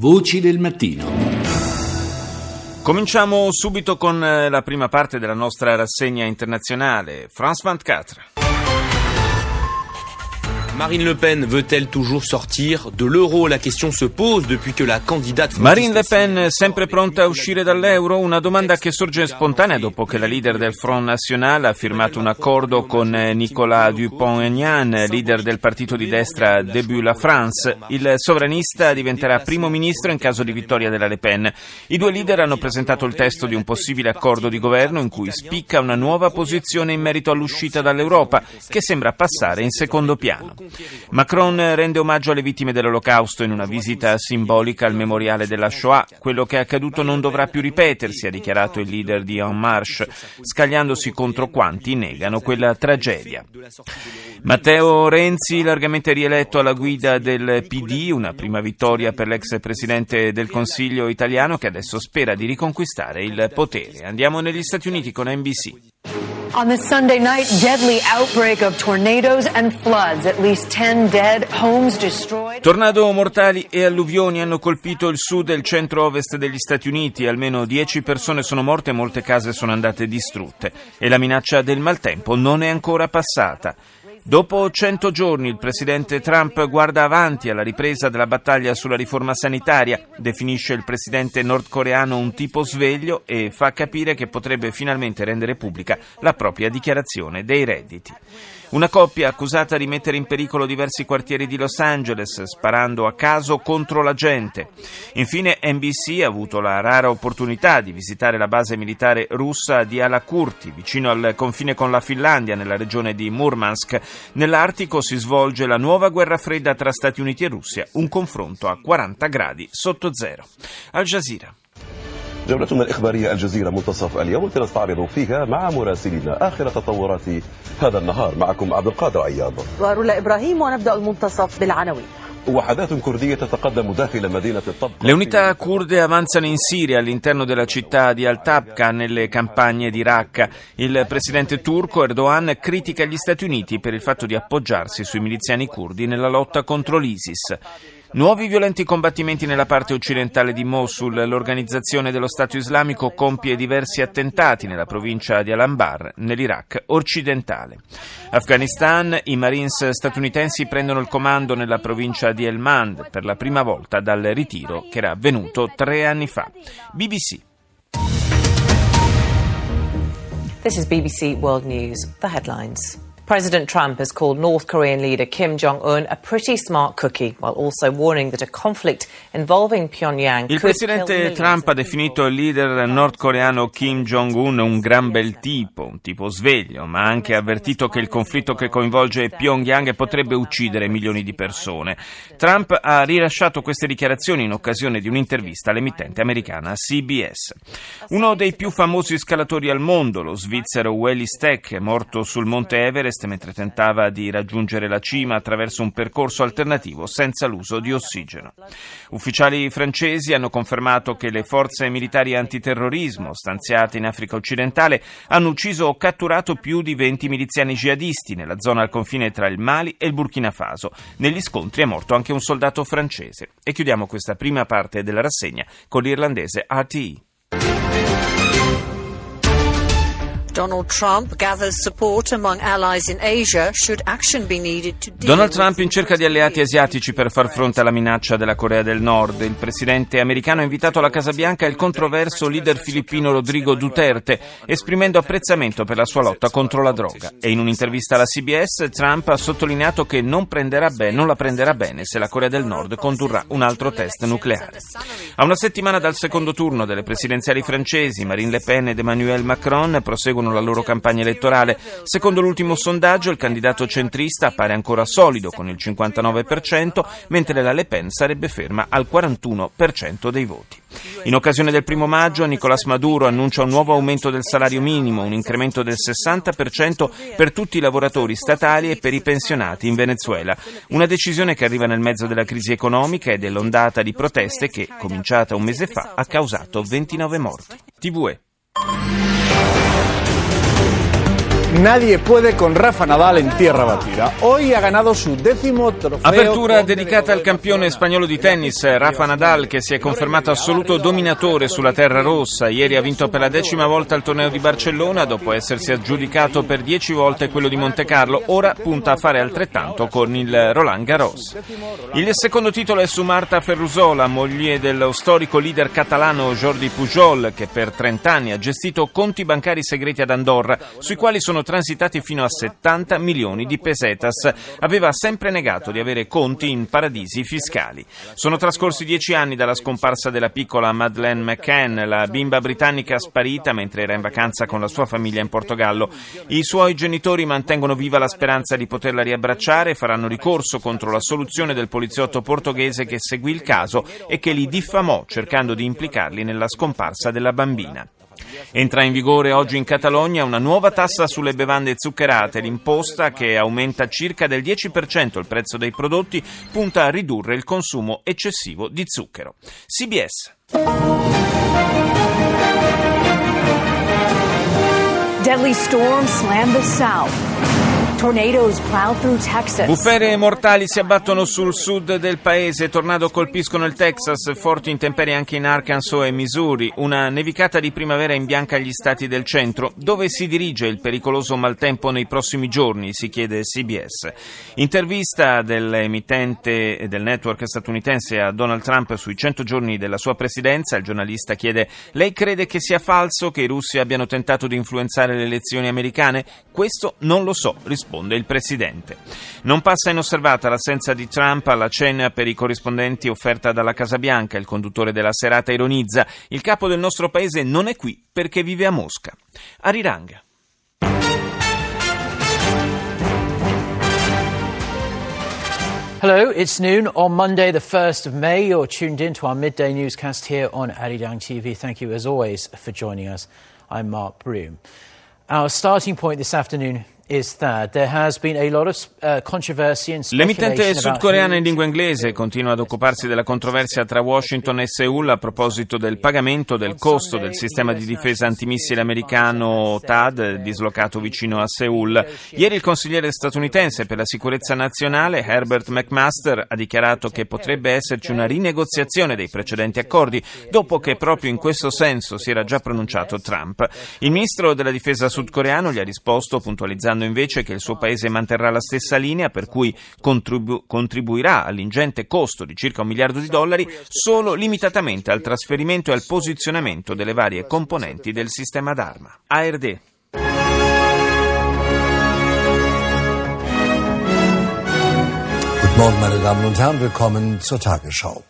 Voci del mattino. Cominciamo subito con eh, la prima parte della nostra rassegna internazionale. France 24. Marine Le Pen veut-elle toujours sortir de l'euro La question se pose depuis que la candidate... Marine Le Pen sempre pronta a uscire dall'euro? Una domanda che sorge spontanea dopo che la leader del Front National ha firmato un accordo con eh, Nicolas Dupont-Aignan, leader del partito di destra Debut la France. Il sovranista diventerà primo ministro in caso di vittoria della Le Pen. I due leader hanno presentato il testo di un possibile accordo di governo in cui spicca una nuova posizione in merito all'uscita dall'Europa, che sembra passare in secondo piano. Macron rende omaggio alle vittime dell'Olocausto in una visita simbolica al memoriale della Shoah. Quello che è accaduto non dovrà più ripetersi, ha dichiarato il leader di En Marche, scagliandosi contro quanti negano quella tragedia. Matteo Renzi, largamente rieletto alla guida del PD, una prima vittoria per l'ex presidente del Consiglio italiano che adesso spera di riconquistare il potere. Andiamo negli Stati Uniti con NBC. On this Sunday night, deadly outbreak of tornadoes and floods. At least 10 dead, homes destroyed. Tornado mortali e alluvioni hanno colpito il sud e il centro-ovest degli Stati Uniti. Almeno 10 persone sono morte e molte case sono andate distrutte. E la minaccia del maltempo non è ancora passata. Dopo 100 giorni il presidente Trump guarda avanti alla ripresa della battaglia sulla riforma sanitaria, definisce il presidente nordcoreano un tipo sveglio e fa capire che potrebbe finalmente rendere pubblica la propria dichiarazione dei redditi. Una coppia accusata di mettere in pericolo diversi quartieri di Los Angeles sparando a caso contro la gente. Infine NBC ha avuto la rara opportunità di visitare la base militare russa di Alakurti, vicino al confine con la Finlandia, nella regione di Murmansk. Nell'Artico si svolge la nuova guerra fredda tra Stati Uniti e Russia, un confronto a 40 gradi sotto zero. Al Jazeera. جولتنا الإخبارية الجزيرة منتصف اليوم التي نستعرض فيها مع مراسلينا آخر تطورات هذا النهار معكم عبد القادر عياض ورولا إبراهيم ونبدأ المنتصف بالعناوين Le unità kurde avanzano in Siria all'interno della città di Al-Tabqa nelle campagne di Raqqa. Il presidente turco Erdogan critica gli Stati Uniti per il fatto di appoggiarsi sui miliziani kurdi nella lotta contro l'ISIS. Nuovi violenti combattimenti nella parte occidentale di Mosul. L'organizzazione dello Stato islamico compie diversi attentati nella provincia di Al-Anbar, nell'Iraq occidentale. Afghanistan, i Marines statunitensi prendono il comando nella provincia di Helmand per la prima volta dal ritiro che era avvenuto tre anni fa. BBC. This is BBC World News. The headlines. President Trump has called North Korean leader Kim Jong un a pretty smart cookie, while also warning that a conflict involving Pyongyang Il presidente Trump ha definito il leader nordcoreano Kim Jong-un un gran bel tipo, un tipo sveglio, ma ha anche avvertito che il conflitto che coinvolge Pyongyang potrebbe uccidere milioni di persone. Trump ha rilasciato queste dichiarazioni in occasione di un'intervista all'emittente americana CBS. Uno dei più famosi scalatori al mondo, lo svizzero Welly Steck, morto sul monte Everest mentre tentava di raggiungere la cima attraverso un percorso alternativo senza l'uso di ossigeno. Ufficiali francesi hanno confermato che le forze militari antiterrorismo stanziate in Africa occidentale hanno ucciso o catturato più di 20 miliziani jihadisti nella zona al confine tra il Mali e il Burkina Faso. Negli scontri è morto anche un soldato francese. E chiudiamo questa prima parte della rassegna con l'irlandese RTE. Donald Trump in cerca di alleati asiatici per far fronte alla minaccia della Corea del Nord. Il presidente americano ha invitato alla Casa Bianca il controverso leader filippino Rodrigo Duterte, esprimendo apprezzamento per la sua lotta contro la droga. E in un'intervista alla CBS Trump ha sottolineato che non, bene, non la prenderà bene se la Corea del Nord condurrà un altro test nucleare. A una settimana dal secondo turno delle presidenziali francesi, Marine Le Pen ed Emmanuel Macron proseguono la loro campagna elettorale. Secondo l'ultimo sondaggio, il candidato centrista appare ancora solido con il 59%, mentre la Le Pen sarebbe ferma al 41% dei voti. In occasione del primo maggio, Nicolás Maduro annuncia un nuovo aumento del salario minimo, un incremento del 60% per tutti i lavoratori statali e per i pensionati in Venezuela. Una decisione che arriva nel mezzo della crisi economica e dell'ondata di proteste che, cominciata un mese fa, ha causato 29 morti. TVE. Nadie puede con Rafa Nadal en tierra batida. Hoy ha ganado su décimo trofeo. Apertura dedicata al campione spagnolo di tennis Rafa Nadal che si è confermato assoluto dominatore sulla terra rossa. Ieri ha vinto per la decima volta il torneo di Barcellona dopo essersi aggiudicato per dieci volte quello di Monte Carlo. Ora punta a fare altrettanto con il Roland Garros. Il secondo titolo è su Marta Ferrusola, moglie dello storico leader catalano Jordi Pujol che per 30 anni ha gestito conti bancari segreti ad Andorra sui quali sono transitati fino a 70 milioni di pesetas. Aveva sempre negato di avere conti in paradisi fiscali. Sono trascorsi dieci anni dalla scomparsa della piccola Madeleine McCann, la bimba britannica sparita mentre era in vacanza con la sua famiglia in Portogallo. I suoi genitori mantengono viva la speranza di poterla riabbracciare e faranno ricorso contro la soluzione del poliziotto portoghese che seguì il caso e che li diffamò cercando di implicarli nella scomparsa della bambina. Entra in vigore oggi in Catalogna una nuova tassa sulle bevande zuccherate. L'imposta, che aumenta circa del 10% il prezzo dei prodotti, punta a ridurre il consumo eccessivo di zucchero. CBS. Deadly storm slammed the south. Bufere mortali si abbattono sul sud del paese, tornado colpiscono il Texas, forti intemperie anche in Arkansas e Missouri, una nevicata di primavera imbianca gli stati del centro. Dove si dirige il pericoloso maltempo nei prossimi giorni? si chiede CBS. Intervista dell'emittente del network statunitense a Donald Trump sui 100 giorni della sua presidenza, il giornalista chiede lei crede che sia falso che i russi abbiano tentato di influenzare le elezioni americane? Questo non lo so, risponde risponde il Presidente. Non passa inosservata l'assenza di Trump alla cena per i corrispondenti offerta dalla Casa Bianca. Il conduttore della serata ironizza: Il capo del nostro paese non è qui perché vive a Mosca. Ariranga. Hello, it's noon on Monday, the 1st of May. You're tuned in to our midday newscast here on Arirang TV. Thank you, as always, for joining us. I'm Mark Broom. Our starting point this afternoon L'emittente sudcoreana in lingua inglese continua ad occuparsi della controversia tra Washington e Seoul a proposito del pagamento del costo del sistema di difesa antimissile americano TAD dislocato vicino a Seoul. Ieri il consigliere statunitense per la sicurezza nazionale Herbert McMaster ha dichiarato che potrebbe esserci una rinegoziazione dei precedenti accordi dopo che proprio in questo senso si era già pronunciato Trump. Il ministro della difesa sudcoreano gli ha risposto puntualizzando dichiarando invece che il suo paese manterrà la stessa linea per cui contribu- contribuirà all'ingente costo di circa un miliardo di dollari solo limitatamente al trasferimento e al posizionamento delle varie componenti del sistema d'arma. ARD Morgen, meine Damen und Herren, willkommen zur Tagesschau.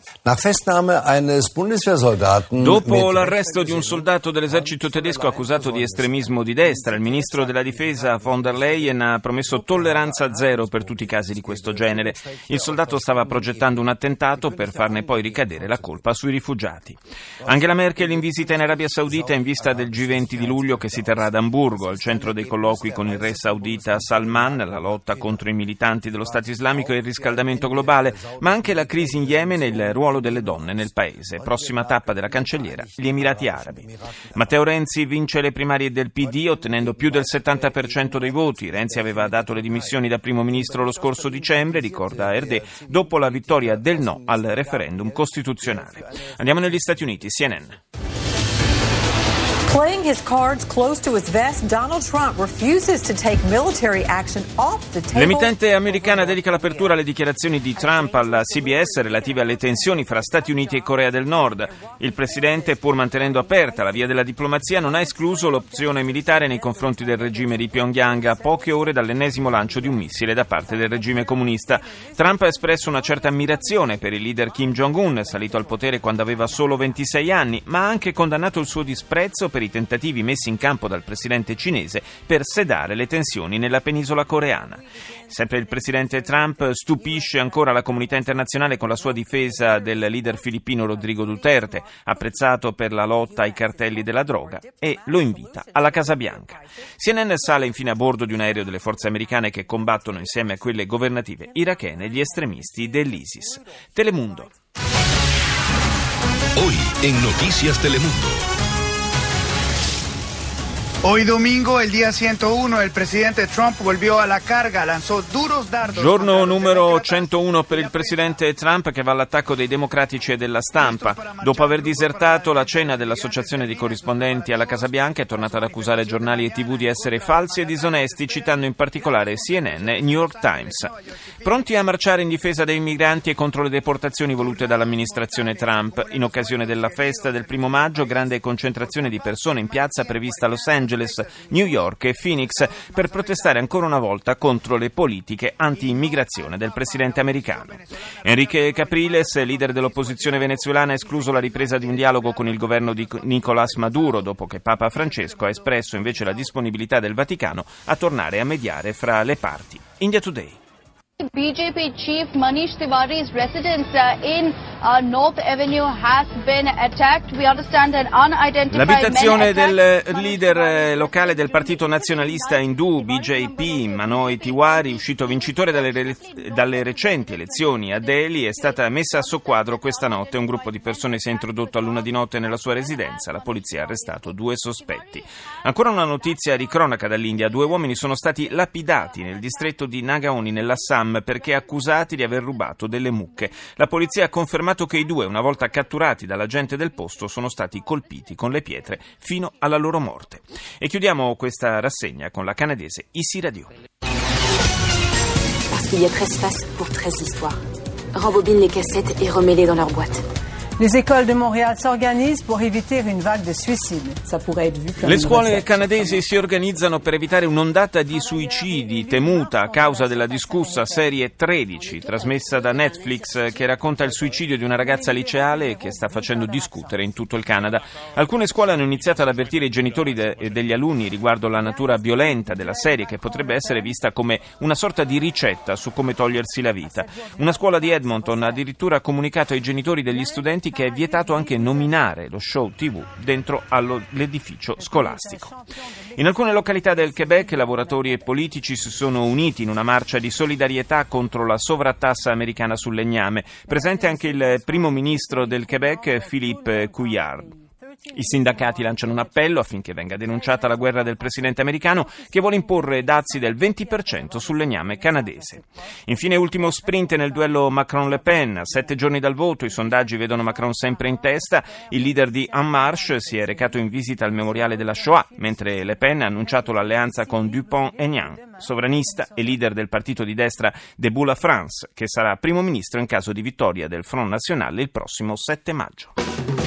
Dopo l'arresto di un soldato dell'esercito tedesco accusato di estremismo di destra, il ministro della difesa von der Leyen ha promesso tolleranza zero per tutti i casi di questo genere. Il soldato stava progettando un attentato per farne poi ricadere la colpa sui rifugiati. Angela Merkel in visita in Arabia Saudita in vista del G20 di luglio che si terrà ad Amburgo, al centro dei colloqui con il re saudita Salman, la lotta contro i militanti dello Stato islamico e il riscaldamento globale, ma anche la crisi in Yemen e il ruolo delle donne nel paese. Prossima tappa della cancelliera, gli Emirati Arabi. Matteo Renzi vince le primarie del PD ottenendo più del 70% dei voti. Renzi aveva dato le dimissioni da primo ministro lo scorso dicembre, ricorda Erde, dopo la vittoria del no al referendum costituzionale. Andiamo negli Stati Uniti, CNN. Playing his cards close to his vest, Donald Trump refuses to take military action off the table. L'emittente americana dedica l'apertura alle dichiarazioni di Trump alla CBS relative alle tensioni fra Stati Uniti e Corea del Nord. Il presidente, pur mantenendo aperta la via della diplomazia, non ha escluso l'opzione militare nei confronti del regime di Pyongyang a poche ore dall'ennesimo lancio di un missile da parte del regime comunista. Trump ha espresso una certa ammirazione per il leader Kim Jong-un, salito al potere quando aveva solo 26 anni, ma ha anche condannato il suo disprezzo per per i tentativi messi in campo dal presidente cinese per sedare le tensioni nella penisola coreana. Sempre il presidente Trump stupisce ancora la comunità internazionale con la sua difesa del leader filippino Rodrigo Duterte, apprezzato per la lotta ai cartelli della droga, e lo invita alla Casa Bianca. CNN sale infine a bordo di un aereo delle forze americane che combattono insieme a quelle governative irachene gli estremisti dell'ISIS. Telemundo. Hoy en Noticias Telemundo. Hoy domingo, el día 101, el presidente Trump volvió a la carga, lanzò duros dardos. Giorno numero 101 per il presidente Trump che va all'attacco dei democratici e della stampa. Dopo aver disertato la cena dell'associazione di corrispondenti alla Casa Bianca è tornata ad accusare giornali e tv di essere falsi e disonesti, citando in particolare CNN e New York Times. Pronti a marciare in difesa dei migranti e contro le deportazioni volute dall'amministrazione Trump. In occasione della festa del primo maggio, grande concentrazione di persone in piazza prevista a Los Angeles Angeles, New York e Phoenix per protestare ancora una volta contro le politiche anti-immigrazione del presidente americano. Enrique Capriles, leader dell'opposizione venezuelana, ha escluso la ripresa di un dialogo con il governo di Nicolás Maduro dopo che Papa Francesco ha espresso invece la disponibilità del Vaticano a tornare a mediare fra le parti. India Today. BJP chief Manish Tiwari's residence uh, in uh, North Avenue has been attacked. We understand that unidentified L'abitazione del leader eh, locale del partito nazionalista indù BJP, Manoj Tiwari, uscito vincitore dalle, dalle, recenti elezioni a Delhi, è stata messa a soqquadro questa notte. Un gruppo di persone si è introdotto a luna di notte nella sua residenza. La polizia ha arrestato due sospetti. Ancora una notizia di cronaca dall'India. Due uomini sono stati lapidati nel distretto di Nagaoni, nell'Assam, perché accusati di aver rubato delle mucche. La polizia ha confermato che i due, una volta catturati dalla gente del posto, sono stati colpiti con le pietre fino alla loro morte. E chiudiamo questa rassegna con la canadese Issy Radio. Parce qu'il y a 13 faces pour 13 histoires. Rembobine les cassettes et remets-les dans leur boîte. Les écoles de Montréal s'organisent pour éviter une vague de suicides. Ça pourrait être vu Le scuole canadesi si organizzano per evitare un'ondata di suicidi temuta a causa della discussa serie 13, trasmessa da Netflix, che racconta il suicidio di una ragazza liceale che sta facendo discutere in tutto il Canada. Alcune scuole hanno iniziato ad avvertire i genitori de- degli alunni riguardo la natura violenta della serie, che potrebbe essere vista come una sorta di ricetta su come togliersi la vita. Una scuola di Edmonton ha addirittura comunicato ai genitori degli studenti che è vietato anche nominare lo show TV dentro all'edificio scolastico. In alcune località del Quebec lavoratori e politici si sono uniti in una marcia di solidarietà contro la sovrattassa americana sul legname. Presente anche il primo ministro del Quebec, Philippe Couillard. I sindacati lanciano un appello affinché venga denunciata la guerra del presidente americano che vuole imporre dazi del 20% sul legname canadese. Infine, ultimo sprint nel duello Macron-Le Pen. A sette giorni dal voto, i sondaggi vedono Macron sempre in testa. Il leader di En Marche si è recato in visita al memoriale della Shoah, mentre Le Pen ha annunciato l'alleanza con Dupont-Aignan, sovranista e leader del partito di destra Debout la France, che sarà primo ministro in caso di vittoria del Front National il prossimo 7 maggio.